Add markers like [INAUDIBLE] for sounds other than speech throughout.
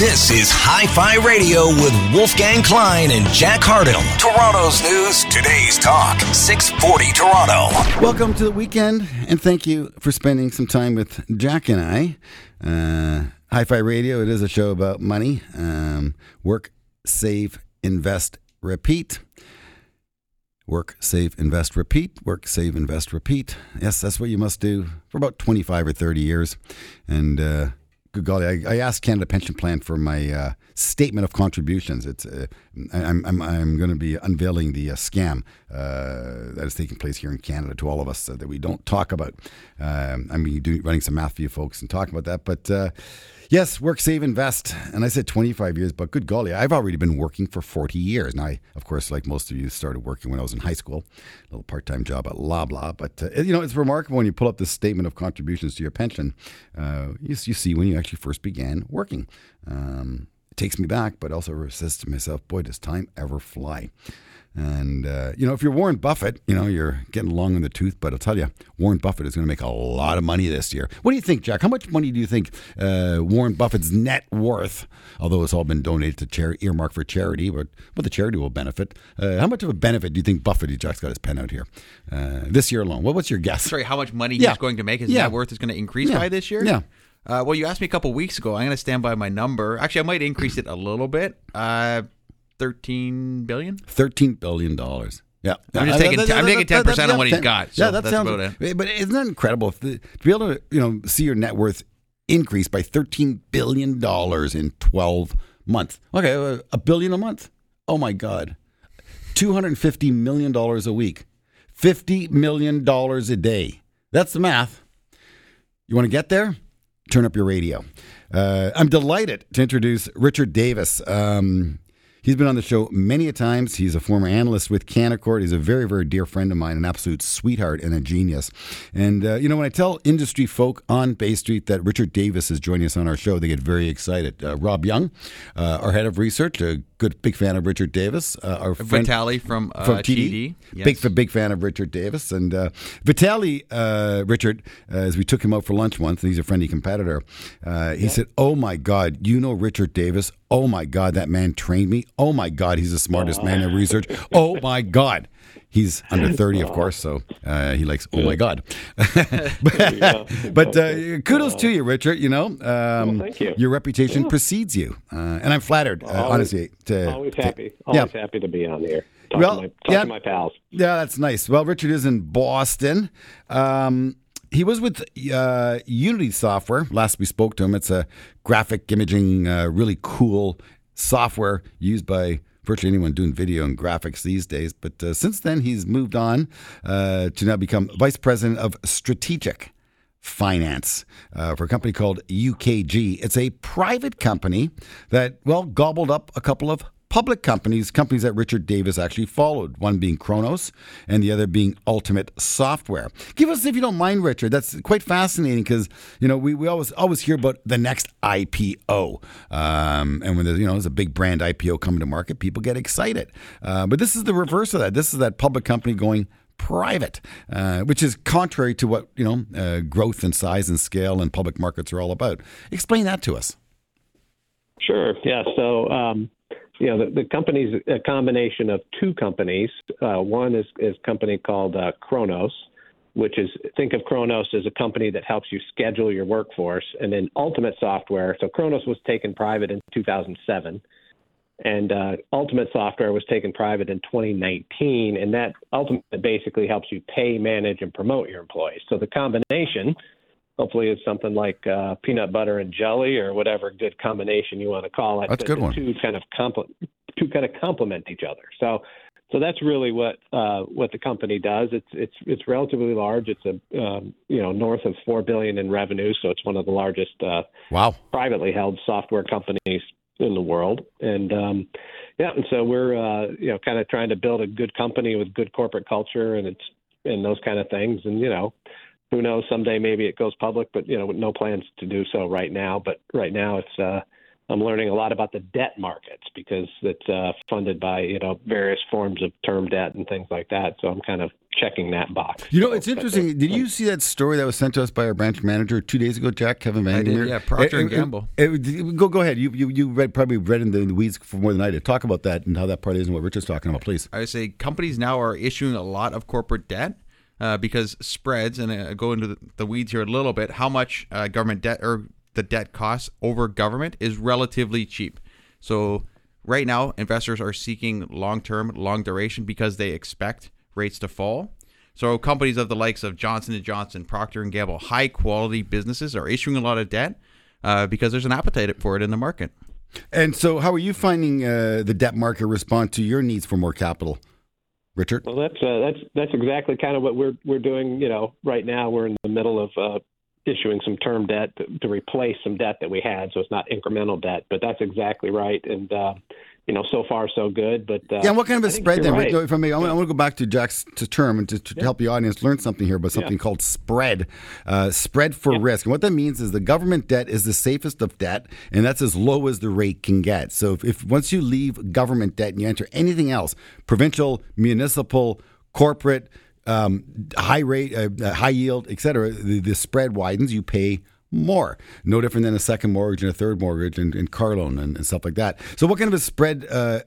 This is Hi Fi Radio with Wolfgang Klein and Jack Hardell. Toronto's news, today's talk, 640 Toronto. Welcome to the weekend, and thank you for spending some time with Jack and I. Uh, Hi Fi Radio, it is a show about money. Um, work, save, invest, repeat. Work, save, invest, repeat. Work, save, invest, repeat. Yes, that's what you must do for about 25 or 30 years. And uh, good golly, I, I, asked Canada Pension Plan for my uh, statement of contributions. It's uh, I'm, I'm, I'm going to be unveiling the uh, scam uh, that is taking place here in Canada to all of us uh, that we don't talk about. Um, I'm doing, running some math for you folks and talking about that, but uh, Yes, work, save, invest. And I said 25 years, but good golly, I've already been working for 40 years. And I, of course, like most of you, started working when I was in high school, a little part time job at Loblaw. But, uh, you know, it's remarkable when you pull up this statement of contributions to your pension, uh, you, you, see when you actually first began working. Um, it takes me back, but also says to myself, boy, does time ever fly. And, uh, you know, if you're Warren Buffett, you know, you're getting long in the tooth, but I'll tell you, Warren Buffett is going to make a lot of money this year. What do you think, Jack? How much money do you think uh, Warren Buffett's net worth, although it's all been donated to charity, earmark for charity, but, but the charity will benefit. Uh, how much of a benefit do you think Buffett, Jack's got his pen out here, uh, this year alone? What, what's your guess? Sorry, how much money yeah. he's going to make? His yeah. net worth is going to increase yeah. by this year? Yeah. Uh, well, you asked me a couple weeks ago. I'm going to stand by my number. Actually, I might increase it a little bit. Uh, thirteen billion. Thirteen billion dollars. Yeah, I'm just taking. I'm taking ten percent on what he's got. So yeah, that sounds. About it. But isn't that incredible? The, to be able to, you know, see your net worth increase by thirteen billion dollars in twelve months. Okay, uh, a billion a month. Oh my God, two hundred fifty million dollars a week, fifty million dollars a day. That's the math. You want to get there? Turn up your radio. Uh, I'm delighted to introduce Richard Davis. Um, He's been on the show many a times. He's a former analyst with Canaccord. He's a very, very dear friend of mine, an absolute sweetheart and a genius. And, uh, you know, when I tell industry folk on Bay Street that Richard Davis is joining us on our show, they get very excited. Uh, Rob Young, uh, our head of research, a good, big fan of Richard Davis. Uh, our friend, Vitali from, uh, from TD. TD. Yes. Big, big fan of Richard Davis. And uh, Vitali, Richard, as we took him out for lunch once, and he's a friendly competitor, he yeah. said, Oh my God, you know Richard Davis? Oh my God, that man trained me. Oh my God, he's the smartest man in research. Oh my God. He's under [LAUGHS] 30, of course, so uh, he likes, oh my God. [LAUGHS] [LAUGHS] but, but uh, kudos to you, Richard. You know, um, well, thank you. your reputation yeah. precedes you. Uh, and I'm flattered, uh, always, honestly. To, always happy. To, always yeah. happy to be on here. Talk well, to my, talk yeah, to my pals. Yeah, that's nice. Well, Richard is in Boston. Um, he was with uh, Unity Software. Last we spoke to him, it's a graphic imaging, uh, really cool software used by virtually anyone doing video and graphics these days. But uh, since then, he's moved on uh, to now become vice president of strategic finance uh, for a company called UKG. It's a private company that, well, gobbled up a couple of public companies, companies that Richard Davis actually followed, one being Kronos and the other being Ultimate Software. Give us, if you don't mind, Richard, that's quite fascinating because, you know, we, we always always hear about the next IPO. Um, and when there's, you know, there's a big brand IPO coming to market, people get excited. Uh, but this is the reverse of that. This is that public company going private, uh, which is contrary to what, you know, uh, growth and size and scale and public markets are all about. Explain that to us. Sure. Yeah. So, um, you know, the, the company's a combination of two companies. Uh, one is, is a company called uh, Kronos, which is think of Kronos as a company that helps you schedule your workforce, and then Ultimate Software. So Kronos was taken private in 2007, and uh, Ultimate Software was taken private in 2019, and that Ultimate basically helps you pay, manage, and promote your employees. So the combination hopefully it's something like uh, peanut butter and jelly or whatever good combination you want to call it. That's a good one. Two kind of compl- two kind of complement each other. So so that's really what uh, what the company does. It's it's it's relatively large. It's a um, you know north of four billion in revenue, so it's one of the largest uh, wow privately held software companies in the world. And um, yeah, and so we're uh, you know kind of trying to build a good company with good corporate culture and it's and those kind of things. And you know who knows? Someday maybe it goes public, but you know, no plans to do so right now. But right now, it's uh, I'm learning a lot about the debt markets because it's uh, funded by you know various forms of term debt and things like that. So I'm kind of checking that box. You know, So it's that's interesting. it. Did you see that story that was sent to us by our branch manager two days ago, Jack Kevin Van I did, yeah, Procter Eh, and Gamble. eh, eh, go go ahead. You you you read probably read in the, in the weeds for more than I did. Talk about that and how that part is and what Richard's talking about, please. I say companies now are issuing a lot of corporate debt uh, because spreads, and uh, go into the, weeds here a little bit, how much uh, government debt or the debt costs over government is relatively cheap. So right now, investors are seeking long-term, long duration because they expect rates to fall. So companies of the likes of Johnson & Johnson, Procter & Gamble, high-quality businesses are issuing a lot of debt uh, because there's an appetite for it in the market. And so, how are you finding uh, the debt market respond to your needs for more capital, Richard? Well, that's uh, that's that's exactly kind of what we're we're doing. You know, right now we're in the middle of uh, issuing some term debt to, to replace some debt that we had, so it's not incremental debt. But that's exactly right, and uh, you know, so far so good. But uh, Yeah, and what kind of a spread then? right. If I may, I want to go back to Jack's to term and to, to help the audience learn something here about something Yeah. called spread. Uh, spread for risk. And what that means is the government debt is the safest of debt, and that's as low as the rate can get. So if, if once you leave government debt and you enter anything else, provincial, municipal, corporate, um, high rate, uh, uh, high yield, etc. The, the spread widens. You pay more. No different than a second mortgage and a third mortgage and, and car loan and, and stuff like that. So, what kind of a spread uh,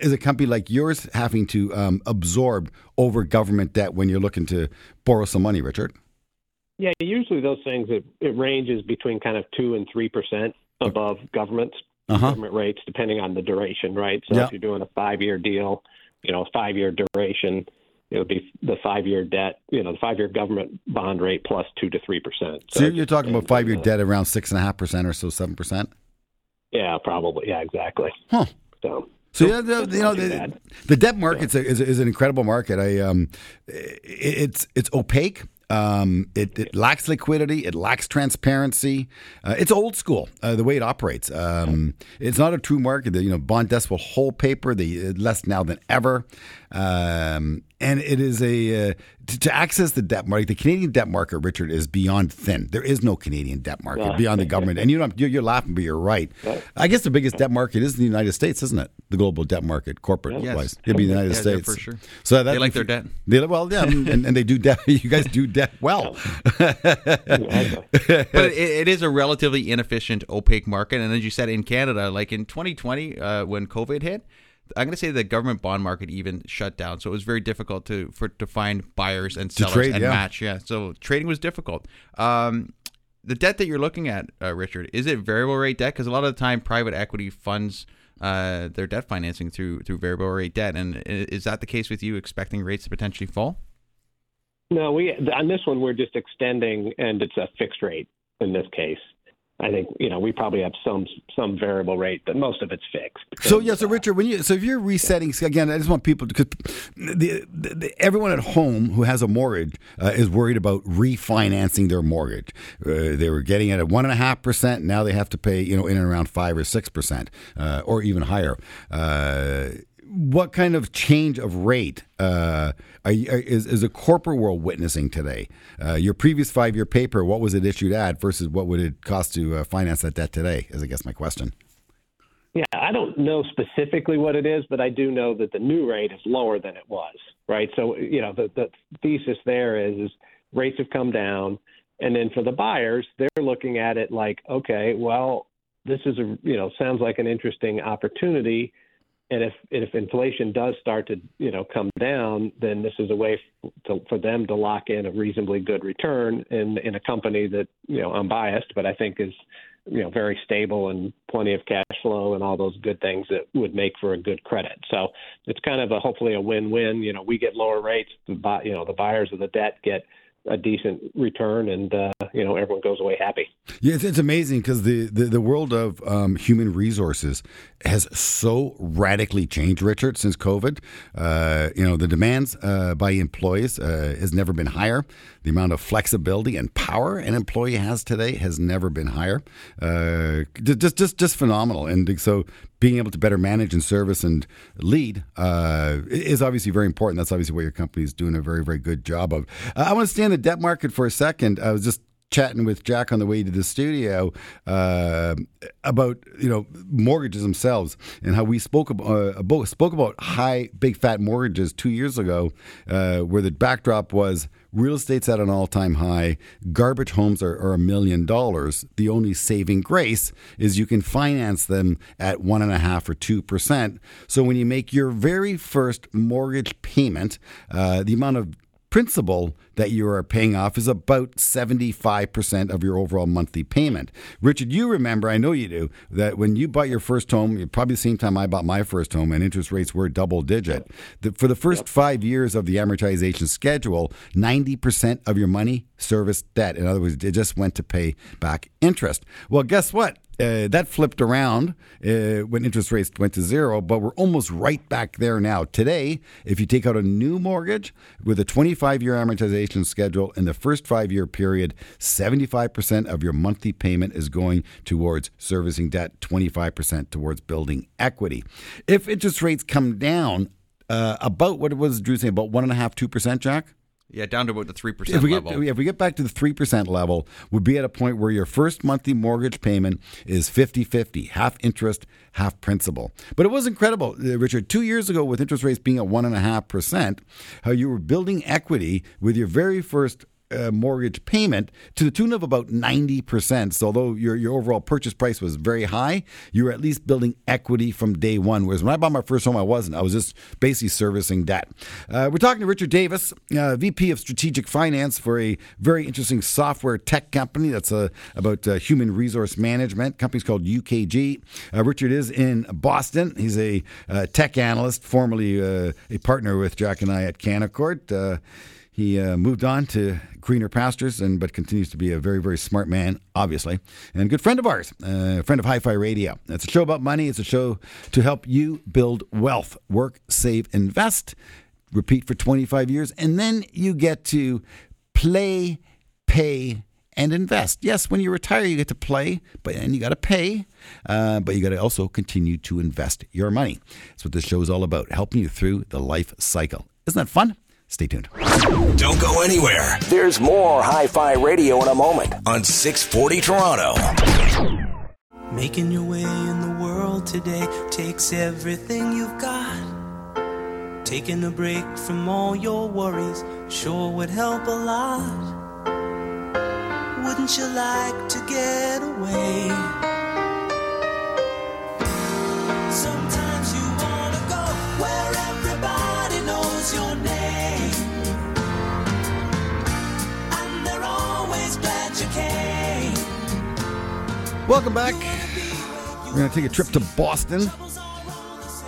is a company like yours having to um, absorb over government debt when you're looking to borrow some money, Richard? Yeah, usually those things it, it ranges between kind of two and three percent above government Uh-huh. government rates, depending on the duration, right? So Yeah. if you're doing a five-year deal, you know, five year duration, it would be the five year debt, you know, the five year government bond rate plus two to three percent. So you're talking about five year debt around six and a half percent or so, seven percent. Yeah, probably. Yeah, exactly. Huh. So So yeah, the, you know the, the debt market is, is an incredible market. I um, it, it's it's opaque. Um, it, it lacks liquidity. It lacks transparency. Uh, it's old school uh, the way it operates. Um, it's not a true market. The, you know, bond desks will hold paper. They less now than ever. Um, and it is a uh, to, to access the debt market. The Canadian debt market, Richard, is beyond thin. There is no Canadian debt market beyond the government. And you know, you're, you're laughing, but you're right. I guess the biggest debt market is the United States, isn't it? The global debt market, corporate Yes. wise, it'd be the United Yeah, yeah, States for sure. So that They like their debt. They, well, yeah, and, and they do debt. [LAUGHS] You guys do debt well. [LAUGHS] but it, it is a relatively inefficient, opaque market. And as you said, in Canada, like in 2020, uh, when COVID hit, I'm going to say the government bond market even shut down, so it was very difficult to for to find buyers and sellers trade, and yeah. match. Yeah, so trading was difficult. Um, the debt that you're looking at, uh, Richard, is it variable rate debt? Because a lot of the time, private equity funds uh, their debt financing through through variable rate debt. And is that the case with you? Expecting rates to potentially fall? No, we on this one we're just extending, and it's a fixed rate in this case. I think you know we probably have some some variable rate, but most of it's fixed. So yeah, so Richard, when you so if you're resetting again, I just want people because the, the, everyone at home who has a mortgage uh, is worried about refinancing their mortgage. Uh, they were getting it at one and a half percent. Now they have to pay you know in and around five or six percent, uh, or even higher. What kind of change of rate uh, are is, is the corporate world witnessing today? Uh, your previous five year paper, what was it issued at versus what would it cost to uh, finance that debt today? Is I guess my question. Yeah, I don't know specifically what it is, but I do know that the new rate is lower than it was, right? So, you know, the, the thesis there is, is rates have come down. And then for the buyers, they're looking at it like, okay, well, this is a, you know, sounds like an interesting opportunity. And if, if inflation does start to, you know, come down, then this is a way to, for them to lock in a reasonably good return in, in a company that, you know, I'm biased, but I think is, you know very stable and plenty of cash flow and all those good things that would make for a good credit. So it's kind of a hopefully a win-win. You know, we get lower rates, the buy, you know the buyers of the debt get a decent return, and uh, you know everyone goes away happy. Yeah, it's, it's amazing because the, the, the world of um, human resources has so radically changed, Richard, since COVID. Uh, you know, the demands uh, by employees uh, has never been higher. The amount of flexibility and power an employee has today has never been higher. Uh, just, just, just phenomenal. And so being able to better manage and service and lead uh, is obviously very important. That's obviously what your company is doing a very, very good job of. Uh, I want to stay in the debt market for a second. I was just chatting with Jack on the way to the studio uh, about you know mortgages themselves and how we spoke about, uh, spoke about high big fat mortgages two years ago, uh, where the backdrop was real estate's at an all time high, garbage homes are, a million dollars. The only saving grace is you can finance them at one and a half or two percent. So when you make your very first mortgage payment, uh, the amount of principal that you are paying off is about 75% of your overall monthly payment. Richard, you remember, I know you do, that when you bought your first home, probably the same time I bought my first home, and interest rates were double digit. The, for the first five years of the amortization schedule, 90% of your money serviced debt. In other words, it just went to pay back interest. Well, guess what? Uh, that flipped around uh, when interest rates went to zero, but we're almost right back there now. Today, if you take out a new mortgage with a 25 year amortization schedule in the first five year period, 75% of your monthly payment is going towards servicing debt, 25% towards building equity. If interest rates come down, uh, about what was Drew saying, about one and a half, two percent, Jack? Yeah, down to about the three percent level. Get, if we get back to the three percent level, we'd be at a point where your first monthly mortgage payment is 50-50, half interest, half principal. But it was incredible, uh, Richard. Two years ago, with interest rates being at one and a half percent, how you were building equity with your very first uh, mortgage payment to the tune of about 90%. So, although your, your overall purchase price was very high, you were at least building equity from day one. Whereas when I bought my first home, I wasn't. I was just basically servicing debt. Uh, we're talking to Richard Davis, uh, VP of Strategic Finance for a very interesting software tech company that's uh, about uh, human resource management. company's called UKG. Uh, Richard is in Boston. He's a tech analyst, formerly a partner with Jack and I at Canaccord. He uh, moved on to greener pastures, and but continues to be a very, very smart man, obviously, and a good friend of ours, uh, a friend of Hi-Fi Radio. It's a show about money. It's a show to help you build wealth, work, save, invest. Repeat for 25 years, and then you get to play, pay, and invest. Yes, when you retire, you get to play, but and you got to pay, uh, but you got to also continue to invest your money. That's what this show is all about, helping you through the life cycle. Isn't that fun? Stay tuned. Don't go anywhere. There's more Hi Fi Radio in a moment on 640 Toronto. Making your way in the world today takes everything you've got. Taking a break from all your worries sure would help a lot. Wouldn't you like to get away? Welcome back. We're going to take a trip to Boston,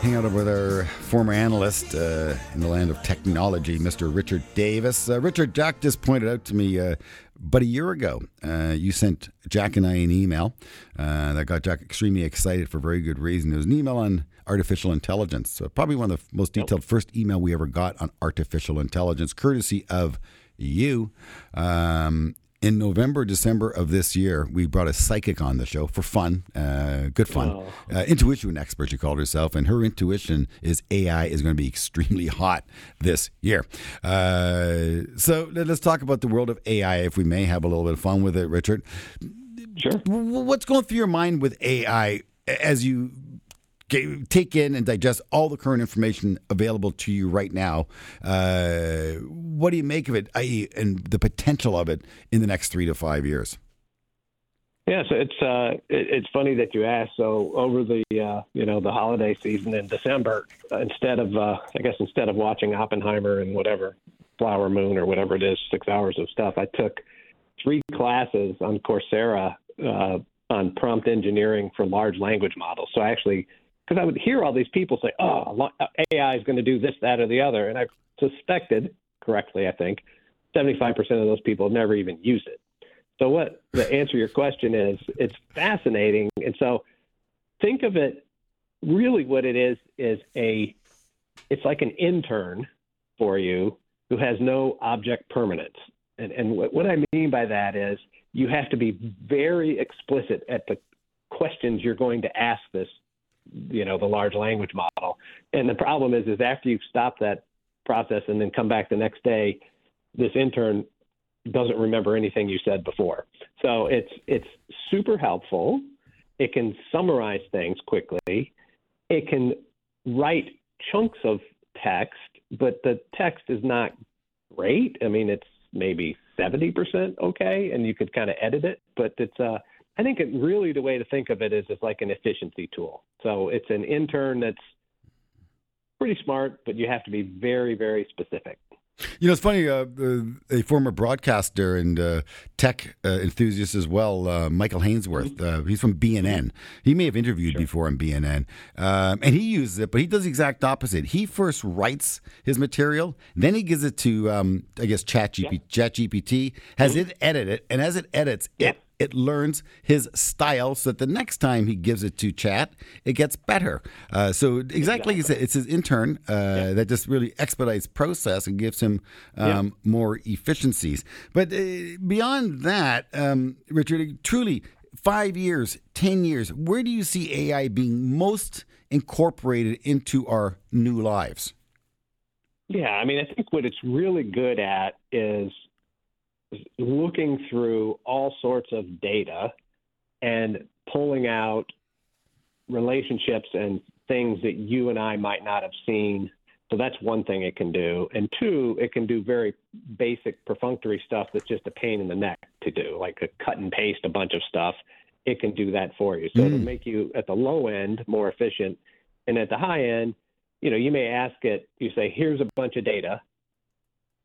hang out with our former analyst uh, in the land of technology, Mr. Richard Davis. Uh, Richard, Jack just pointed out to me uh, but a year ago, uh, you sent Jack and I an email uh, that got Jack extremely excited for very good reason. It was an email on artificial intelligence. So probably one of the most detailed first email we ever got on artificial intelligence, courtesy of you. Um, in November, December of this year, we brought a psychic on the show for fun, uh, good fun. Oh. Uh, intuition expert, she called herself, and her intuition is AI is going to be extremely [LAUGHS] hot this year. Uh, so let's talk about the world of AI, if we may have a little bit of fun with it, Richard. Sure. What's going through your mind with AI as you take in and digest all the current information available to you right now. Uh, what do you make of it, i.e., and the potential of it in the next three to five years? Yeah, so it's uh, it, it's funny that you asked. So over the uh, you know the holiday season in December, instead of uh, I guess instead of watching Oppenheimer and whatever Flower Moon or whatever it is, six hours of stuff, I took three classes on Coursera uh, on prompt engineering for large language models. So I actually because I would hear all these people say, "Oh, AI uh, is going to do this, that, or the other," and I suspected correctly, I think, 75% of those people never even used it. So, what the answer to your question is, it's fascinating, and so think of it. Really, what it is is a, it's like an intern for you who has no object permanence, and and what, what I mean by that is you have to be very explicit at the questions you're going to ask this you know the large language model. And the problem is, is after you stop that process and then come back the next day, this intern doesn't remember anything you said before. So it's it's super helpful. It can summarize things quickly. It can write chunks of text, but the text is not great. I mean, it's maybe 70% okay, and you could kind of edit it, but it's uh, I think it really the way to think of it is it's like an efficiency tool. So it's an intern that's pretty smart, but you have to be very, very specific. You know, it's funny. Uh, a former broadcaster and uh, tech uh, enthusiast as well, uh, Michael Hainsworth. Uh, he's from BNN. He may have interviewed sure. before on BNN, um, and he uses it, but he does the exact opposite. He first writes his material, then he gives it to, um, I guess, ChatGPT. Yeah. ChatGPT has mm-hmm. it edit it, and as it edits, it it learns his style so that the next time he gives it to chat, it gets better. Uh, so exactly, exactly. Said, it's his intern uh, yeah. that just really expedites process and gives him um, yeah. more efficiencies. But uh, beyond that, um, Richard, truly, five years, 10 years, where do you see AI being most incorporated into our new lives? Yeah, I mean, I think what it's really good at is looking through all sorts of data and pulling out relationships and things that you and I might not have seen. So that's one thing it can do. And two, it can do very basic perfunctory stuff that's just a pain in the neck to do, like a cut and paste a bunch of stuff. It can do that for you. So mm. it'll make you at the low end more efficient. And at the high end, you know, you may ask it, you say, here's a bunch of data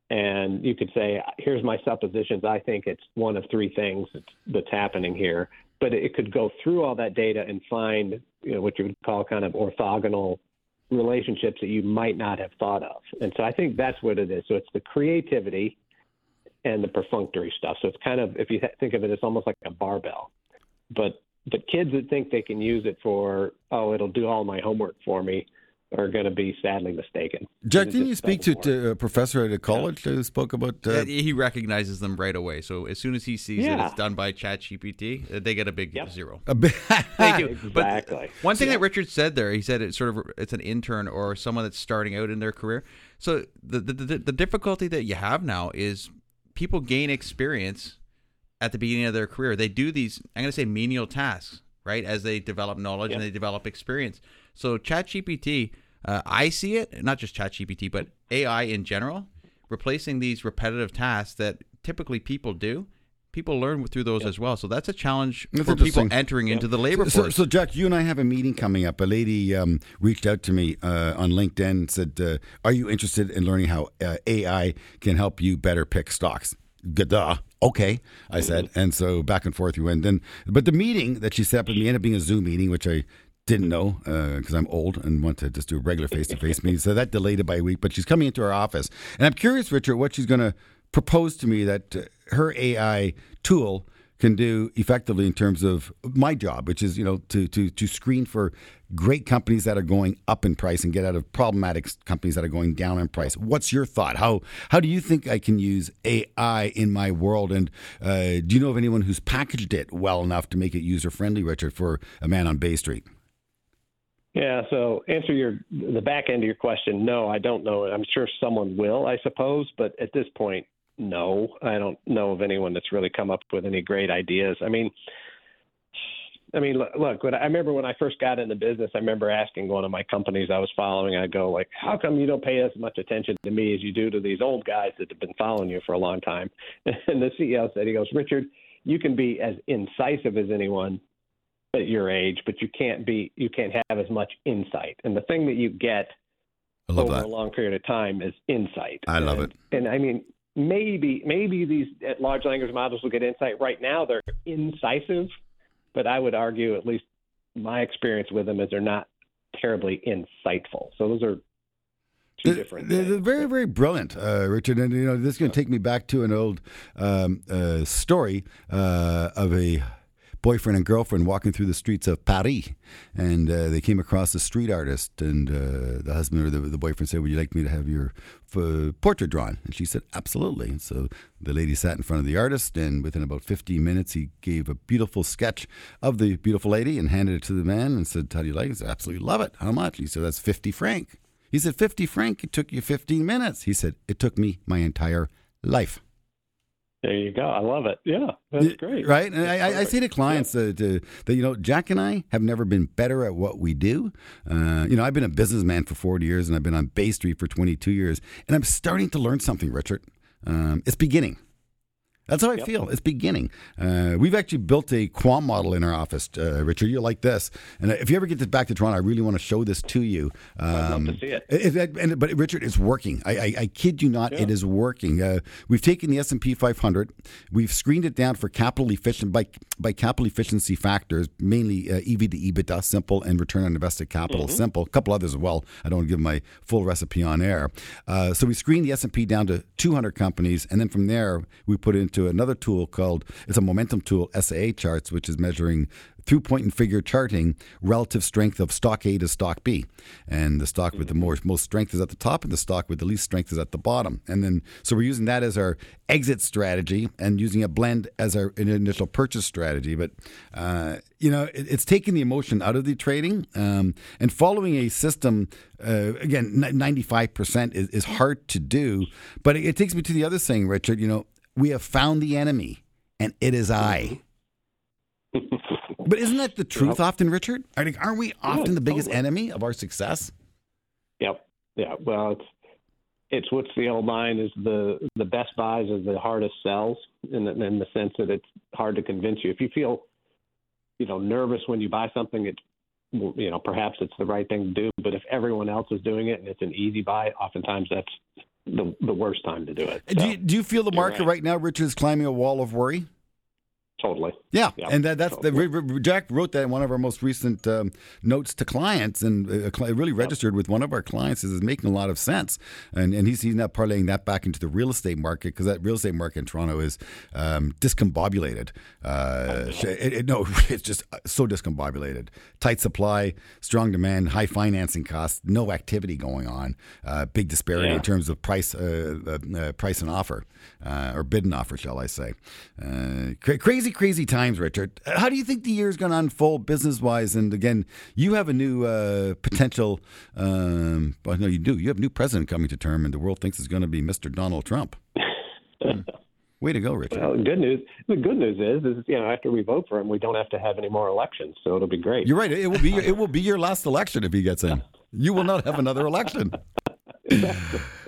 and you could say, here's my suppositions. I think it's one of three things that's, that's happening here. But it could go through all that data and find you know, what you would call kind of orthogonal relationships that you might not have thought of. And so I think that's what it is. So it's the creativity and the perfunctory stuff. So it's kind of, if you think of it, it's almost like a barbell. But but kids that think they can use it for, oh, it'll do all my homework for me, are going to be sadly mistaken. Jack, didn't you speak to, to, a professor at a college yeah. who spoke about? Uh... He recognizes them right away. So as soon as he sees yeah. that it's done by ChatGPT, uh, they get a big yep. zero. A big [LAUGHS] they do. [LAUGHS] Exactly. But one thing that Richard said there, he said it's sort of it's an intern or someone that's starting out in their career. So the the, the, the difficulty that you have now is people gain experience at the beginning of their career. They do these I'm going to say menial tasks right as they develop knowledge yep. and they develop experience so ChatGPT, uh, I see it, not just ChatGPT, but AI in general, replacing these repetitive tasks that typically people do. People learn through those yep. as well, so that's a challenge that's for people entering yep. into the labor so, force. So, so, Jack, you and I have a meeting coming up. A lady um, reached out to me uh, on LinkedIn and said, uh, "Are you interested in learning how uh, AI can help you better pick stocks?" Gada. Okay, I said, and so back and forth we went. Then, but the meeting that she set up with me ended up being a Zoom meeting, which I didn't know because uh, I'm old and want to just do a regular face to face meeting. So that delayed it by a week. But she's coming into our office, and I'm curious, Richard, what she's going to propose to me that uh, her AI tool can do effectively in terms of my job, which is you know to to to screen for great companies that are going up in price and get out of problematic companies that are going down in price. What's your thought? How how do you think I can use AI in my world? And uh, do you know of anyone who's packaged it well enough to make it user friendly, Richard, for a man on Bay Street? Yeah. So answer your the back end of your question. No, I don't know. I'm sure someone will, I suppose, but at this point, no. I don't know of anyone that's really come up with any great ideas. I mean, I mean, look. When I remember when I first got into business, I remember asking one of my companies I was following. I go like, "How come you don't pay as much attention to me as you do to these old guys that have been following you for a long time?" [LAUGHS] And the CEO said, "He goes, Richard, you can be as incisive as anyone, at your age, but you can't be you can't have as much insight. And the thing that you get over that. a long period of time is insight. I love and, it. And I mean, maybe maybe these large language models will get insight. Right now, they're incisive, but I would argue, at least my experience with them, is they're not terribly insightful. So those are two different. They're, they're very, very brilliant, uh, Richard. And you know, this is going to take me back to an old um, uh, story uh, of a boyfriend and girlfriend walking through the streets of Paris, and uh, they came across a street artist, and uh, the husband or the, the, boyfriend said, "Would you like me to have your f- portrait drawn?" And she said, "Absolutely." And so the lady sat in front of the artist, and within about 15 minutes, he gave a beautiful sketch of the beautiful lady and handed it to the man and said, "How do you like it?" He said, "Absolutely love it. How much?" He said, "That's 50 franc." He said, 50 franc, it took you 15 minutes. He said, it took me my entire life. There you go. I love it. Yeah, that's great. Right, and I, I, say to clients uh, to, that you know Jack and I have never been better at what we do. Uh, you know, I've been a businessman for forty years, and I've been on Bay Street for twenty two years, and I'm starting to learn something, Richard. Um, it's beginning. That's how I feel. It's beginning. Uh, we've actually built a quant model in our office, uh, Richard. You're like this, and if you ever get this back to Toronto, I really want to show this to you. Um, I'd love to see it. it- and, but Richard, it's working. I, I, I kid you not, it is working. Uh, we've taken the S and P 500, we've screened it down for capital efficient by by capital efficiency factors, mainly uh, EV to EBITDA, simple, and return on invested capital, simple. A couple others as well. I don't want to give my full recipe on air. Uh, so we screened the S and P down to 200 companies, and then from there we put it into another tool called it's a momentum tool, SIA charts, which is measuring through point and figure charting relative strength of stock A to stock B. And the stock with the more, most strength is at the top, and the stock with the least strength is at the bottom. And then, so we're using that as our exit strategy and using a blend as our initial purchase strategy. But, uh, you know, it, it's taking the emotion out of the trading um, and following a system. Uh, again, ninety-five percent is, is hard to do, but it, it takes me to the other thing, Richard. You know, we have found the enemy, and it is I. [LAUGHS] But isn't that the truth often, Richard? Are- Aren't we often the biggest totally. enemy of our success? Yep. Yeah. Well, it's it's what's the old line is the the best buys are the hardest sells in the, in the sense that it's hard to convince you. If you feel, you know, nervous when you buy something, it's you know perhaps it's the right thing to do. But if everyone else is doing it and it's an easy buy, oftentimes that's the the worst time to do it. do, you, do you feel the market right. right now, Richard, is climbing a wall of worry? Totally. Yeah, Yeah. and that, that's the, Jack wrote that in one of our most recent um, notes to clients, and uh, cli- really registered with one of our clients. Is making a lot of sense, and and he's he's now parlaying that back into the real estate market because that real estate market in Toronto is um, discombobulated. Uh, it, it- no, [LAUGHS] it's just uh, so discombobulated. Tight supply, strong demand, high financing costs, no activity going on, uh, big disparity Yeah. in terms of price, uh, uh, uh, price and offer, uh, or bid and offer, shall I say? Uh, cra- crazy, crazy times, Richard. How do you think the year is going to unfold business wise? And again, you have a new uh, potential. Um, well, no, you do. You have a new president coming to term, and the world thinks it's going to be Mr. Donald Trump. Hmm. [LAUGHS] Way to go, Richard. Well, good news the good news is is you know after we vote for him, we don't have to have any more elections, so it'll be great. You're right. It will be. Your, it will be your last election if he gets in. [LAUGHS] You will not have another election.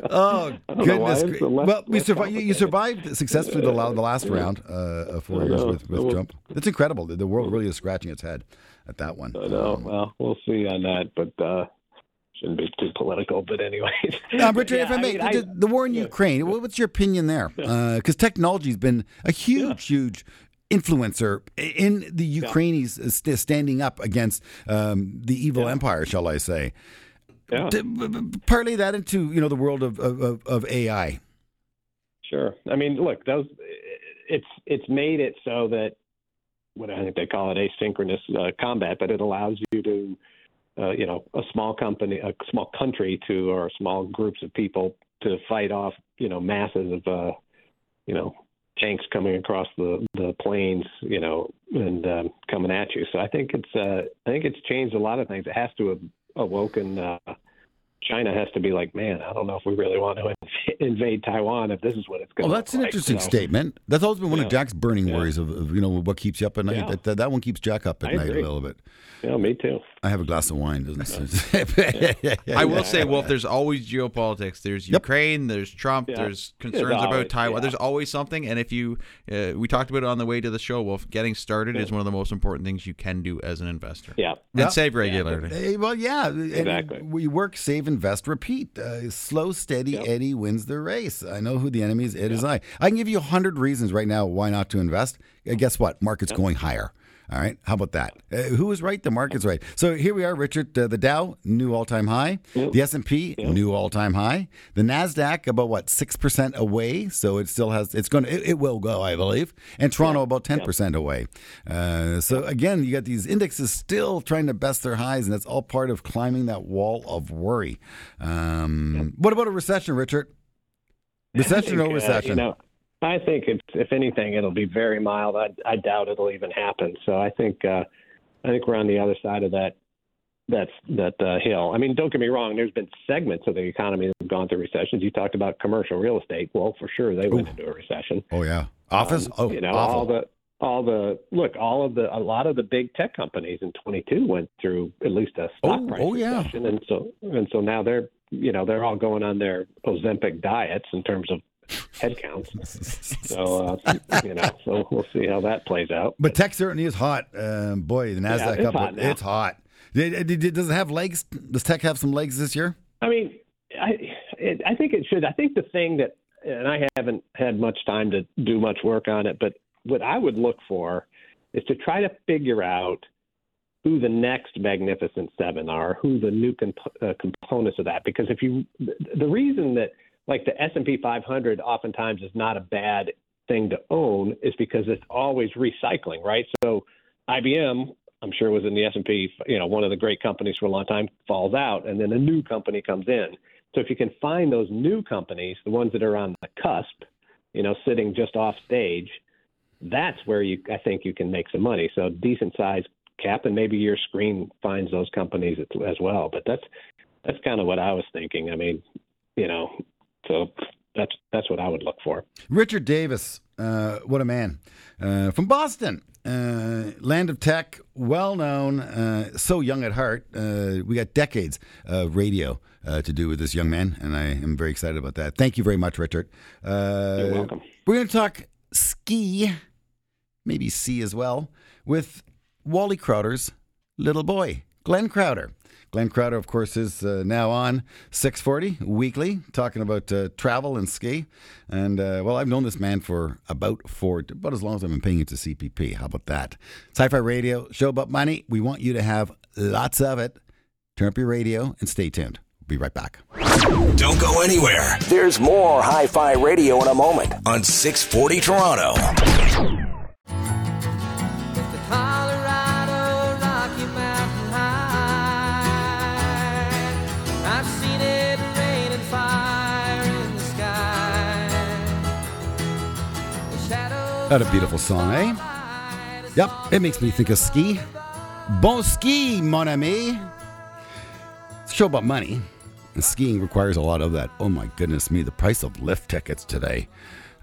Oh [LAUGHS] goodness! it's gra- the less- well, we survived. You, you survived successfully the, the last round uh, of four years with, with Trump. It's incredible. The, world really is scratching its head at that one. I know. Well, we'll see on that, but uh, shouldn't be too political. But anyway, Uh, Richard, Yeah, if I may, mean, the, the war in Ukraine. What's your opinion there? Because technology's been a huge, huge influencer in the Ukrainians uh, standing up against um, the evil empire, shall I say? Yeah, To b- b- parlay that into you know the world of of, of, of AI. sure. I mean, look, those it's it's made it so that what I think they call it asynchronous uh, combat, but it allows you to, uh, you know, a small company, a small country to, or small groups of people to fight off, you know, masses of, uh, you know, tanks coming across the the plains, you know, and um, coming at you. So I think it's uh, I think it's changed a lot of things. It has to have awoken. Uh, China has to be like, man, I don't know if we really want to [LAUGHS] invade Taiwan if this is what it's going Well, to. Oh, that's an interesting statement. That's always been one of Jack's burning Yeah. worries of, of you know what keeps you up at night. Yeah. That, that that one keeps Jack up at I night agree. a little bit. Yeah, me too. I have a glass of wine, doesn't it? [LAUGHS] I will say, Wolf, there's always geopolitics. There's Yep. Ukraine, there's Trump, Yeah. there's There's concerns about Taiwan. yeah. There's always something. And if you, uh, we talked about it on the way to the show, Wolf, getting started is one of the most important things you can do as an investor. Yeah. And save regularly. Eh, well, yeah. and Exactly. We work, save, invest, repeat. Uh, slow, steady Yep. Eddie wins the race. I know who the enemy is. It is I. I can give you a hundred reasons right now why not to invest. Uh, guess what? Market's going higher. All right. How about that? Uh, who was right? The market's right. So here we are, Richard. Uh, the Dow new all time high. The S and P new all time high. The Nasdaq about what six percent away. So it still has. It's going. to It, it will go, I believe. And Toronto about ten percent away. Uh, so again, you got these indexes still trying to best their highs, and that's all part of climbing that wall of worry. Um, What about a recession, Richard? [LAUGHS] Recession or think, uh, recession? you know, I think it's if anything, it'll be very mild. I, I doubt it'll even happen. So I think uh, I think we're on the other side of that that's that uh, hill. I mean, don't get me wrong. There's been segments of the economy that have gone through recessions. You talked about commercial real estate. Well, for sure they went into a recession. oh yeah. Office? Um, oh, you know, awful. all the all the look, all of the a lot of the big tech companies in 22 went through at least a stock Oh, price oh, yeah. recession, and so and so now they're you know they're all going on their Ozempic diets in terms of headcounts. so uh, you know, so we'll see how that plays out. But tech certainly is hot. Um, boy, the Nasdaq it's up, hot now. it's hot. Does it have legs? Does tech have some legs this year? I mean, I it, I think it should. I think the thing that, and I haven't had much time to do much work on it, but what I would look for is to try to figure out who the next Magnificent Seven are, who the new comp- uh, components of that. Because if you, the reason that like the S and P 500 oftentimes is not a bad thing to own is because it's always recycling, right? So IBM, I'm sure was in the S&P, you know, one of the great companies for a long time, falls out, and then a new company comes in. So if you can find those new companies, the ones that are on the cusp, you know, sitting just off stage, that's where you, I think, you can make some money. So decent size cap, and maybe your screen finds those companies as well. But that's that's kind of what I was thinking. I mean, you know, so that's that's what I would look for. Richard Davis, uh, what a man. Uh, from Boston, uh, land of tech, well known, uh, so young at heart. Uh, we got decades of radio uh, to do with this young man, and I am very excited about that. Thank you very much, Richard. Uh, You're welcome. We're going to talk ski, maybe C as well, with Wally Crouter's little boy, Glenn Crouter. Glenn Crouter, of course, is uh, now on 640 weekly, talking about uh, travel and ski. And, uh, well, I've known this man for about four, about as long as I've been paying into CPP. How about that? Hi Fi Radio, show about money. We want you to have lots of it. Turn up your radio and stay tuned. We'll be right back. Don't go anywhere. There's more Hi Fi Radio in a moment on 640 Toronto. What a beautiful song, eh? Yep, it makes me think of ski. Bon ski, mon ami. It's a show about money. And skiing requires a lot of that. Oh my goodness me, the price of lift tickets today.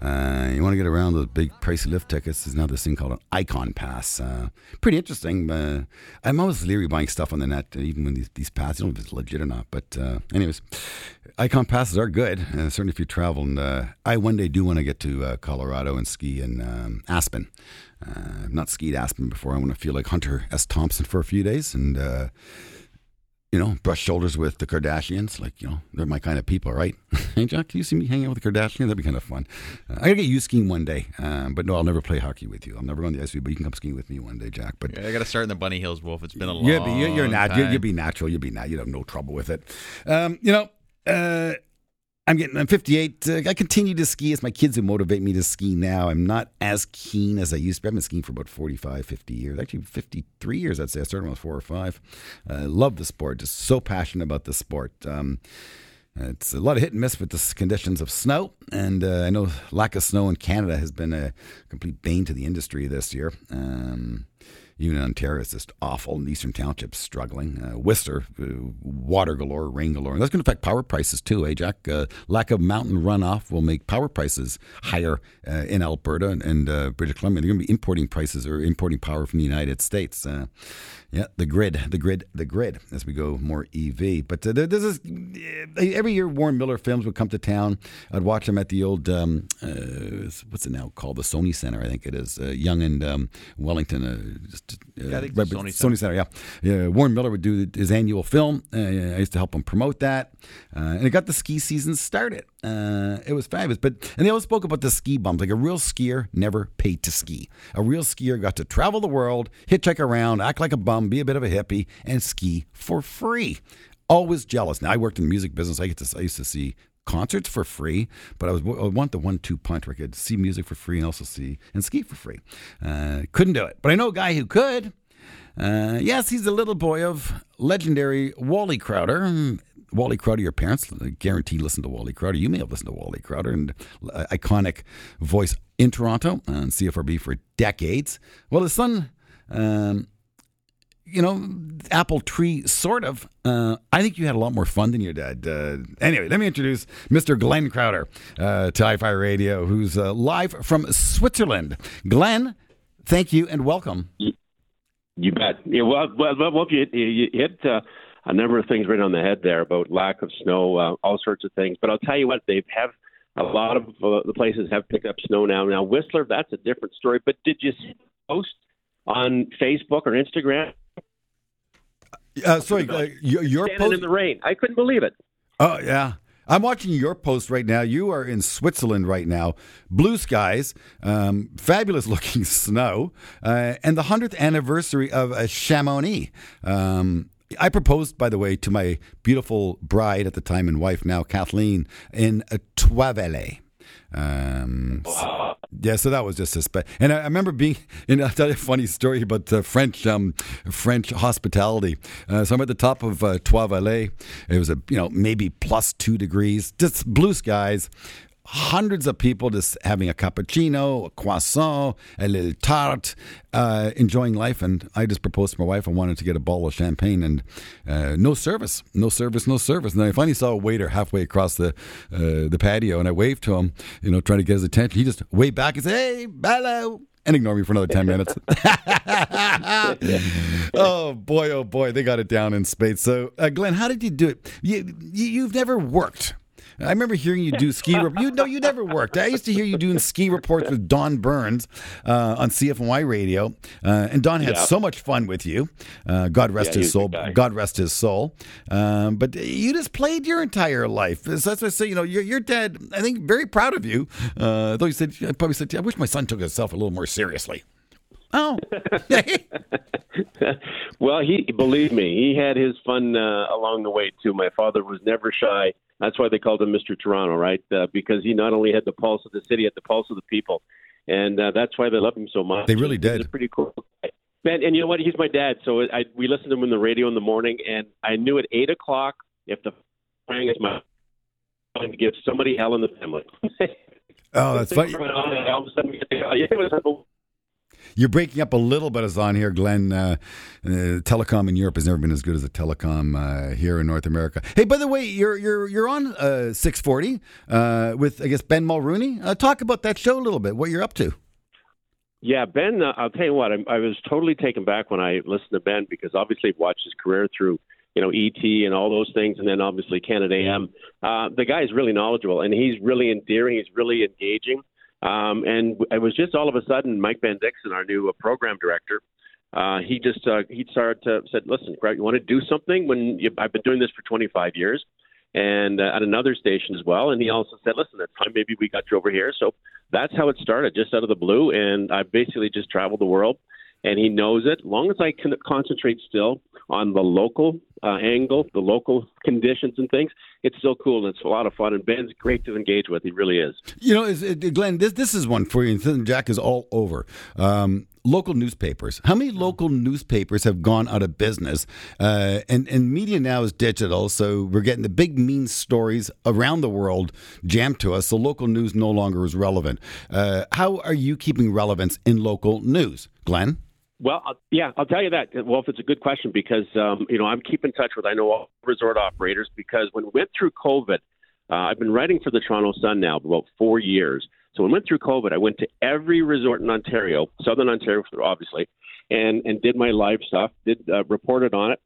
Uh, you want to get around those big pricey lift tickets? There's now this thing called an Icon Pass. Uh, pretty interesting. Uh, I'm always leery buying stuff on the net, even when these, these passes, I don't know if it's legit or not. But, uh, anyways, Icon Passes are good, uh, certainly if you travel. And uh, I one day do want to get to uh, Colorado and ski in um, Aspen. Uh, I've not skied Aspen before. I want to feel like Hunter S. Thompson for a few days and, uh, you know, brush shoulders with the Kardashians. Like, you know, they're my kind of people, right? [LAUGHS] hey, Jack, can you see me hanging out with the Kardashians? That'd be kind of fun. Uh, I gotta get you skiing one day. Um, but no, I'll never play hockey with you. I'll never go on the ice but you can come skiing with me one day, Jack. But I got to start in the Bunny Hills, Wolf. It's been a long you're, you're nat- time. you'll, you'll be natural. You'll be nat- You'd have no trouble with it. Um, you know, uh, I'm getting. I'm 58. Uh, I continue to ski. It's my kids who motivate me to ski now. I'm not as keen as I used to. be. I've been skiing for about 45, 50 years. Actually, 53 years. I'd say I started when I was four or five. Uh, love the sport. Just so passionate about the sport. Um, it's a lot of hit and miss with the conditions of snow, and uh, I know lack of snow in Canada has been a complete bane to the industry this year. Um, even in Ontario, it's just awful. And Eastern Township's struggling. Uh, Worcester, uh, water galore, rain galore. And that's going to affect power prices too, eh, Jack? Uh, lack of mountain runoff will make power prices higher uh, in Alberta and, and uh, British Columbia. They're going to be importing prices or importing power from the United States. Uh, yeah, the grid, the grid, the grid as we go more EV. But this, uh, every year Warren Miller films would come to town. I'd watch them at the old, um, what's it now called? The Sony Center, I think it is. Yonge and um, Wellington. Just, Yeah, I think Sony Sony Center, yeah. yeah. Warren Miller would do his annual film. Uh, I used to help him promote that. Uh, and it got the ski season started. Uh, it was fabulous. But And they always spoke about the ski bums. Like a real skier never paid to ski. A real skier got to travel the world, hitchhike around, act like a bum, be a bit of a hippie, and ski for free. Always jealous. Now, I worked in the music business. I, get to, I used to see concerts for free, but I was I want the one-two punch where I could see music for free and also see and ski for free. Uh, couldn't do it, but I know a guy who could. Uh, yes, he's the little boy of legendary Wally Crouter. Wally Crouter, your parents guaranteed listen to Wally Crouter. You may have listened to Wally Crouter, and uh, iconic voice in Toronto and CFRB for decades. Well, his son um, you know, apple tree, sort of. Uh, I think you had a lot more fun than your dad. Uh, anyway, let me introduce Mr. Glenn Crouter uh, to Hi Fi Radio, who's uh, live from Switzerland. Glenn, thank you and welcome. You bet. Yeah, well, well, well you, you hit uh, a number of things right on the head there about lack of snow, uh, all sorts of things. But I'll tell you what, they have a lot of the places have picked up snow now. Now Whistler, that's a different story. But did you see the post on Facebook or Instagram? Uh, sorry, uh, your, your Standing post. in the rain. I couldn't believe it. Oh yeah. I'm watching your post right now. You are in Switzerland right now. Blue skies, um, fabulous [LAUGHS] looking snow, uh, and the 100th anniversary of uh, Chamonix. Um, I proposed, by the way, to my beautiful bride at the time and wife now, Kathleen, in uh, Um, yeah, so that was just a spe- and I, I remember being. And [LAUGHS] I'll tell you a funny story about uh, French um, French hospitality. Uh, so I'm at the top of uh, Trois-Vallées. It was a you know maybe plus two degrees, just blue skies. Hundreds of people just having a cappuccino, a croissant, a little tart, uh, enjoying life. And I just proposed to my wife. I wanted to get a bottle of champagne and uh, no service, no service, no service. And then I finally saw a waiter halfway across the uh, the patio, and I waved to him, you know, trying to get his attention. He just waved back and said, "Hey, hello." And ignored me for another 10 [LAUGHS] minutes. [LAUGHS] oh, boy, oh, boy. They got it down in spades. So, uh, Glenn, how did you do it? You, you, you've never worked. I remember hearing you do ski. Rep- you know, you never worked. I used to hear you doing ski reports with Don Burns uh, on CFNY radio, uh, and Don had Yeah. so much fun with you. Uh, God rest Yeah, his soul. God rest his soul. Um, but you just played your entire life. So that's why I say, you know, your, your dad. I think very proud of you. Uh, though he said, I probably said, I wish my son took himself a little more seriously. Oh, [LAUGHS] well, he believe me, he had his fun uh, along the way too. My father was never shy. That's why they called him Mr. Toronto, right? Uh, because he not only had the pulse of the city, he had the pulse of the people, and uh, that's why they loved him so much. They really He's did. a pretty cool guy. Ben, and you know what? He's my dad, so I we listened to him in the radio in the morning, and I knew at eight o'clock if the rang, it's my going to give somebody hell in the family. [LAUGHS] oh, that's funny. All of a sudden, we get the- yeah, it was unbelievable. You're breaking up a little bit as on here, Glenn. Uh, uh, telecom in Europe has never been as good as the telecom uh, here in North America. Hey, by the way, you're you're you're on uh, 640 uh, with I guess Ben Mulroney. Uh, talk about that show a little bit. What you're up to? Yeah, Ben, I'll tell you what, I, I was totally taken back when I listened to Ben because obviously I've watched his career through, you know, ET and all those things, and then obviously Canada AM. Uh, the guy is really knowledgeable, and he's really endearing. He's really engaging. Um, and it was just all of a sudden, Mike Van Dixon, our new uh, program director, uh, he just uh, he started to said, "Listen, Greg, you want to do something? When you, I've been doing this for 25 years." And uh, at another station as well, and he also said, "Listen, it's time maybe we got you over here." So that's how it started, just out of the blue. And I basically just traveled the world, and he knows it. As long as I can concentrate still on the local uh, angle, the local conditions and things, it's still cool and it's a lot of fun. And Ben's great to engage with. He really is. You know, Glenn, this this is one for you. Jack is all over. Um, local newspapers. How many local newspapers have gone out of business? Uh, and and media now is digital, so we're getting the big mean stories around the world jammed to us. So local news no longer is relevant. Uh, how are you keeping relevance in local news, Glenn? Well, yeah, I'll tell you that. Well, if it's a good question, because um, you know I'm keeping in touch with I know all resort operators because when we went through COVID, uh, I've been writing for the Toronto Sun now for about four years. So when we went through COVID, I went to every resort in Ontario, Southern Ontario, obviously, and and did my live stuff, did uh, reported on it.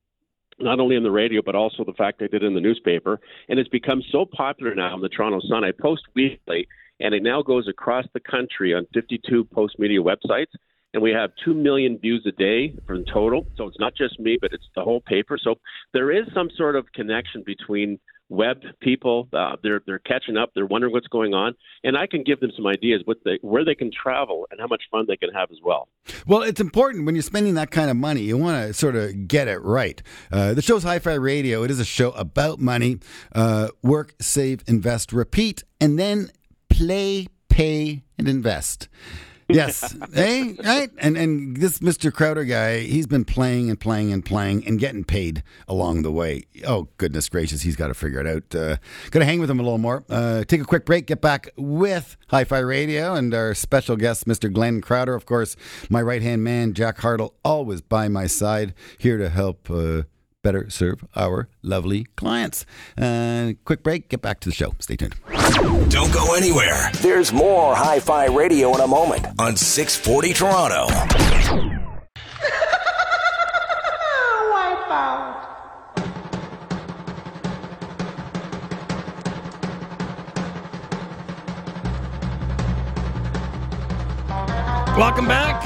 Not only in the radio, but also the fact I did in the newspaper, and it's become so popular now in the Toronto Sun. I post weekly, and it now goes across the country on 52 post media websites and we have 2 million views a day from total. So it's not just me, but it's the whole paper. So there is some sort of connection between web people. Uh, they're they're catching up. They're wondering what's going on, and I can give them some ideas what they, where they can travel and how much fun they can have as well. Well, it's important when you're spending that kind of money. You want to sort of get it right. Uh, the show's Hi-Fi Radio. It is a show about money. Uh, work, save, invest, repeat, and then play, pay, and invest. Yes. [LAUGHS] hey, right? And and this Mr. Crouter guy, he's been playing and playing and playing and getting paid along the way. Oh, goodness gracious, he's got to figure it out. Uh, to hang with him a little more. Uh, take a quick break, get back with Hi Fi Radio and our special guest, Mr. Glenn Crouter. Of course, my right hand man, Jack Hartle, always by my side, here to help. Uh, better serve our lovely clients. Uh, quick break, get back to the show. Stay tuned. Don't go anywhere. There's more Hi Fi Radio in a moment on 640 Toronto. Welcome back.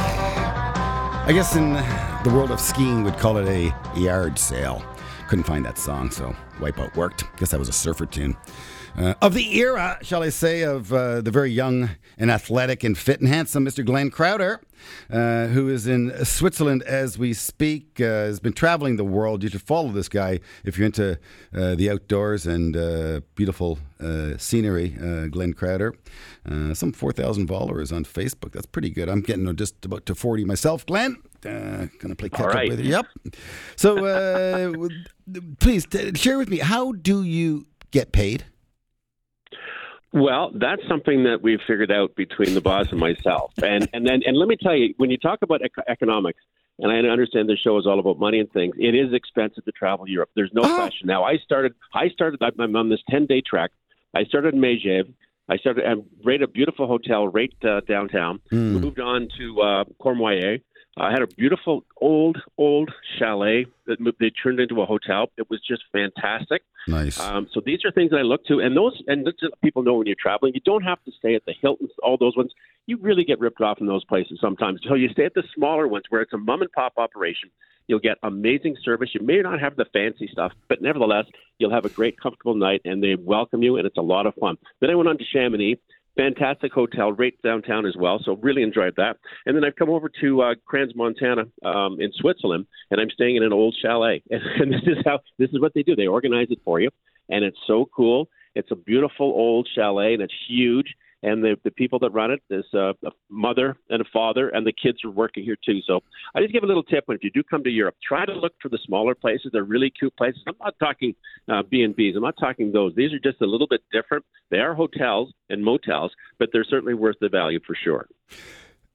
I guess in the world of skiing, we'd call it a yard sale. Couldn't find that song, so Wipeout worked. Guess that was a surfer tune. Uh, of the era, shall I say, of uh, the very young and athletic and fit and handsome Mr. Glenn Crouter, uh, who is in Switzerland as we speak, uh, has been traveling the world. You should follow this guy if you're into uh, the outdoors and uh, beautiful scenery. Glenn Crouter, some 4,000 followers on Facebook. That's pretty good. I'm getting just about to 40 myself. Glenn, uh, gonna play catch right. up with you. Yep. So, uh, [LAUGHS] please t- share with me how do you get paid? Well, that's something that we've figured out between the boss and myself. And and then and let me tell you, when you talk about ec- economics, and I understand this show is all about money and things, it is expensive to travel Europe. There's no Oh. question. Now, I started. I started. I'm on this 10 day trek. I started in Megève. I started at right a beautiful hotel right uh, downtown. Hmm. Moved on to uh, Cornwall. I had a beautiful old old chalet that moved, they turned into a hotel. It was just fantastic. Nice. Um, so these are things that I look to, and those and people know when you're traveling, you don't have to stay at the Hiltons, all those ones. You really get ripped off in those places sometimes. So you stay at the smaller ones where it's a mom and pop operation. You'll get amazing service. You may not have the fancy stuff, but nevertheless, you'll have a great, comfortable night, and they welcome you, and it's a lot of fun. Then I went on to Chamonix. Fantastic hotel, right downtown as well. So really enjoyed that. And then I've come over to uh, Crans, Montana, um, in Switzerland, and I'm staying in an old chalet. And, [LAUGHS] and this is how this is what they do. They organize it for you, and it's so cool. It's a beautiful old chalet, and it's huge. And the the people that run it is a, a mother and a father, and the kids are working here too. So I just give a little tip: when if you do come to Europe, try to look for the smaller places. They're really cute places. I'm not talking uh, B and B's. I'm not talking those. These are just a little bit different. They are hotels and motels, but they're certainly worth the value for sure.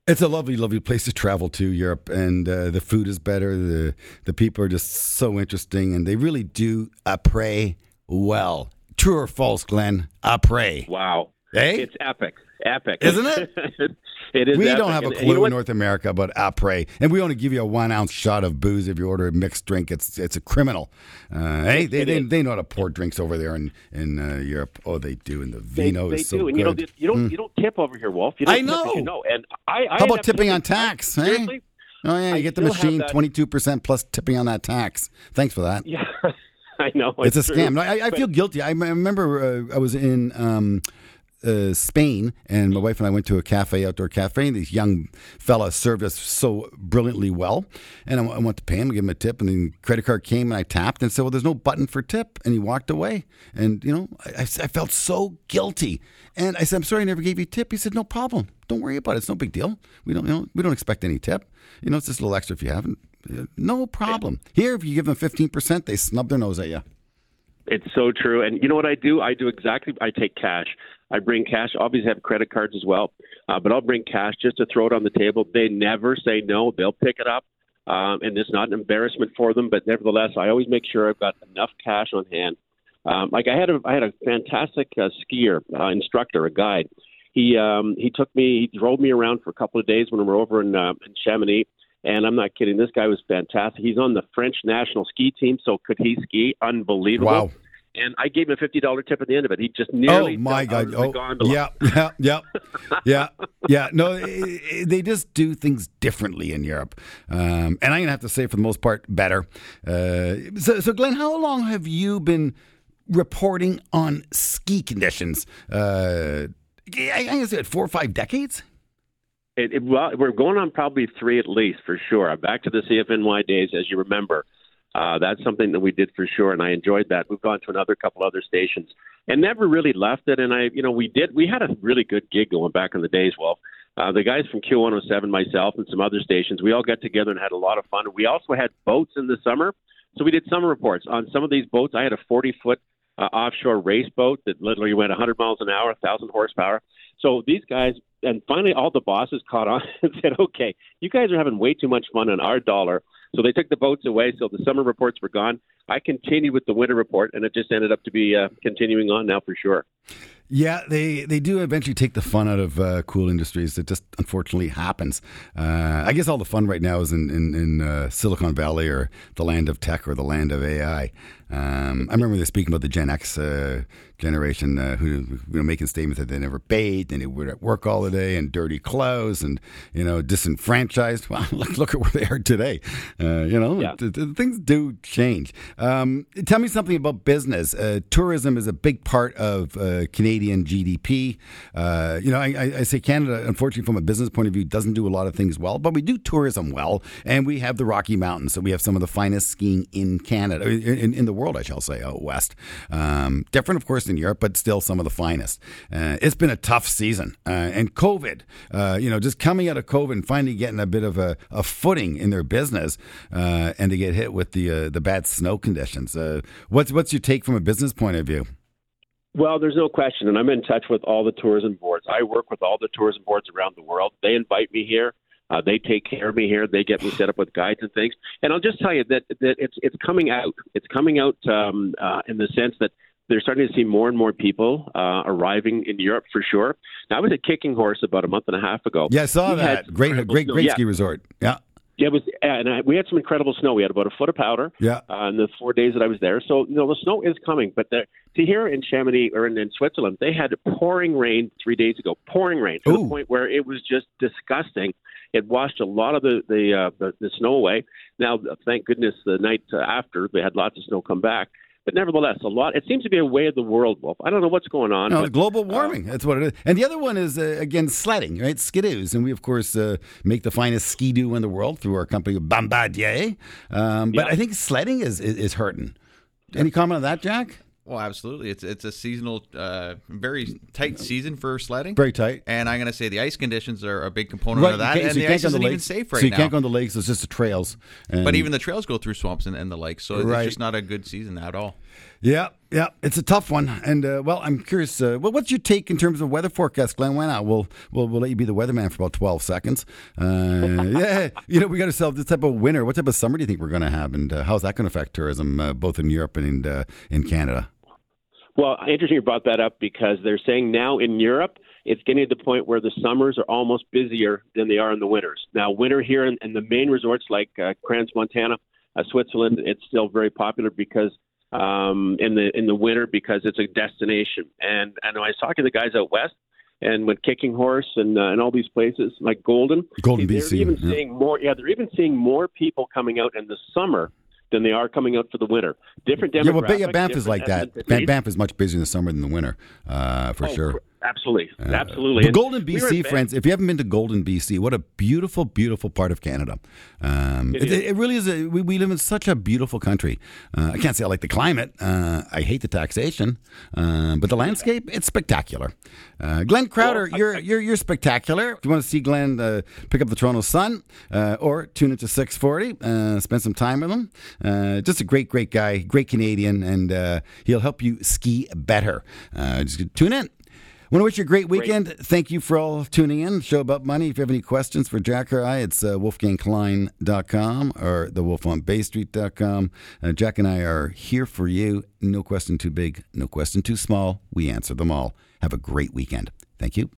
It's a lovely, lovely place to travel to Europe, and uh, the food is better. the The people are just so interesting, and they really do pray well. True or false, Glenn? pray Wow. Hey, It's epic. Epic. Isn't it? [LAUGHS] it is we epic. don't have a clue you know in? North America about apres, and we only give you a one ounce shot of booze if you order a mixed drink. It's it's a criminal. Uh, hey, they, they, they know how to pour drinks over there in in uh, Europe. Oh, they do, and the They, vino they is so do, good. and you know you don't you don't tip over here, Wolf. You don't I know. You know, and I. I How about tipping on tax? eh? Seriously? Oh yeah, you I get the machine twenty two percent plus tipping on that tax. Thanks for that. Yeah, [LAUGHS] I know. It's a true. scam. No, I, I feel guilty. I, remember uh, I was in um, uh, Spain, and my wife and I went to a cafe, outdoor cafe, and these young fellas served us so brilliantly well. And I went to pay him, give him a tip, and the credit card came, and I tapped and said, "Well, there's no button for tip," and he walked away. And you know, I felt so guilty. And I said, "I'm sorry, I never gave you a tip." He said, "No problem. Don't worry about it. It's no big deal. We don't, you know, we don't expect any tip. You know, it's just a little extra if you haven't. Uh, No problem. Here, if you give them 15%, they snub their nose at you." It's so true. And you know what I do? I do exactly. I take cash. I bring cash. Obviously, have credit cards as well, uh, but I'll bring cash just to throw it on the table. They never say no. They'll pick it up, um, and it's not an embarrassment for them. But nevertheless, I always make sure I've got enough cash on hand. Um, like I had a I had a fantastic uh, skier uh, instructor, a guide. He um, he took me, he drove me around for a couple of days when we were over in, uh, in Chamonix. And I'm not kidding. This guy was fantastic. He's on the French national ski team, so could he ski? Unbelievable. Wow. And I gave him a fifty dollar tip at the end of it. He just Oh nearly my fell out God! Oh, yeah, [LAUGHS] yeah, yeah, yeah, yeah. No, i i they just do things differently in Europe, um, and I'm gonna have to say, for the most part, better. Uh, so, so, Glenn, how long have you been reporting on ski conditions? Uh, I I'm gonna four or five decades. It, it, well, we're going on probably three at least for sure. Back to the CFNY days, as you remember. Uh, that's something that we did for sure, and I enjoyed that. We've gone to another couple other stations and never really left it. And I, you know, we did. We had a really good gig going back in the days. Well, uh, the guys from Q107, myself, and some other stations, we all got together and had a lot of fun. We also had boats in the summer, so we did summer reports on some of these boats. I had a 40 foot uh, offshore race boat that literally went 100 miles an hour, 1,000 horsepower. So these guys, and finally, all the bosses caught on [LAUGHS] and said, "Okay, you guys are having way too much fun on our dollar." So they took the boats away. So the summer reports were gone. I continued with the winter report, and it just ended up to be uh, continuing on now for sure. Yeah, they, they do eventually take the fun out of uh, cool industries. It just unfortunately happens. Uh, I guess all the fun right now is in, in, in uh, Silicon Valley or the land of tech or the land of AI. Um, I remember they speaking about the Gen X uh, generation uh, who you know, making statements that they never bathed and they were at work all the day and dirty clothes and you know disenfranchised. [LAUGHS] Well, look, look at where they are today. Uh, you know, Yeah. th- th- things do change. Um, tell me something about business. Uh, tourism is a big part of uh, Canadian GDP. Uh, you know, I, I, say Canada, unfortunately, from a business point of view, doesn't do a lot of things well, but we do tourism well, and we have the Rocky Mountains, so we have some of the finest skiing in Canada, in, in the world, I shall say, out west. Um, different, of course, in Europe, but still some of the finest. Uh, it's been a tough season, uh, and COVID. Uh, you know, just coming out of COVID and finally getting a bit of a, a footing in their business, uh, and to get hit with the uh, the bad snow conditions. What's what's your take from a business point of view? Well, there's no question, and I'm in touch with all the tourism boards. I work with all the tourism boards around the world. They invite me here. Uh, they take care of me here. They get me set up with guides and things. And I'll just tell you that that it's it's coming out. It's coming out um, uh, in the sense that they're starting to see more and more people uh, arriving in Europe for sure. Now, I was at Kicking Horse about a month and a half ago. Yeah, I saw We had that. Great, great, great Yeah. ski resort. Yeah, Yeah, it was, and I, we had some incredible snow. We had about a foot of powder yeah. uh, in the four days that I was there. So, you know, the snow is coming. But the, to here in Chamonix or in, in Switzerland, they had pouring rain three days ago. Pouring rain to Ooh. the point where it was just disgusting. It washed a lot of the the, uh, the the snow away. Now, thank goodness, the night after they had lots of snow come back. But nevertheless, a lot. It seems to be a way of the world, Wolf. I don't know what's going on. No, but, global warming. that's what it is. And the other one is, uh, again, sledding, right? Skidoos. And we, of course, uh, make the finest ski-doo in the world through our company, Bombardier. Um, but Yeah. I think sledding is, is, is hurting. Any comment on that, Jack? Well, absolutely. It's it's a seasonal, uh, very tight season for sledding. Very tight. And I'm going to say the ice conditions are a big component of that, and so the ice go on isn't the even safe right now. so you now. can't go on the lakes. It's just the trails. And- but even the trails go through swamps and, and the lakes, so Right. it's just not a good season at all. Yeah, yeah, it's a tough one. And uh, well, I'm curious. Uh, well, what's your take in terms of weather forecast, Glenn? Why not? We'll we'll, we'll let you be the weatherman for about 12 seconds. Uh, [LAUGHS] yeah, you know, we got ourselves this type of winter. What type of summer do you think we're going to have, and uh, how's that going to affect tourism, uh, both in Europe and uh, in Canada? Well, interesting you brought that up because they're saying now in Europe it's getting to the point where the summers are almost busier than they are in the winters. Now, winter here in, in the main resorts like uh, Crans, Montana, uh, Switzerland, it's still very popular because um, in the in the winter because it's a destination. And and I was talking to the guys out west. And with Kicking Horse and uh, and all these places like Golden, Golden they're BC, even yeah. seeing more. Yeah, they're even seeing more people coming out in the summer than they are coming out for the winter. Different demographics. Yeah, well, Banff is like that. Banff is much busier in the summer than the winter, uh, for Oh, sure. Absolutely, Uh, absolutely. But Golden BC, Banff- friends, if you haven't been to Golden BC, what a beautiful, beautiful part of Canada. Um, It it, it really is. A, we, we live in such a beautiful country. Uh, I can't say I like the climate. Uh, I hate the taxation, um, but the landscape, it's spectacular. Uh, Glenn Crouter, Well, I- you're, you're you're spectacular. If you want to see Glenn, uh, pick up the Toronto Sun uh, or tune into 640. Uh, spend some time with him. Uh, just a great, great guy, great Canadian, and uh, he'll help you ski better. Uh, just tune in. Want to wish you a great weekend. Thank you for all tuning in. Show about money. If you have any questions for Jack or I, it's uh, wolfgangklein.com or thewolfonbaystreet.com. Uh, Jack and I are here for you. No question too big, no question too small. We answer them all. Have a great weekend. Thank you.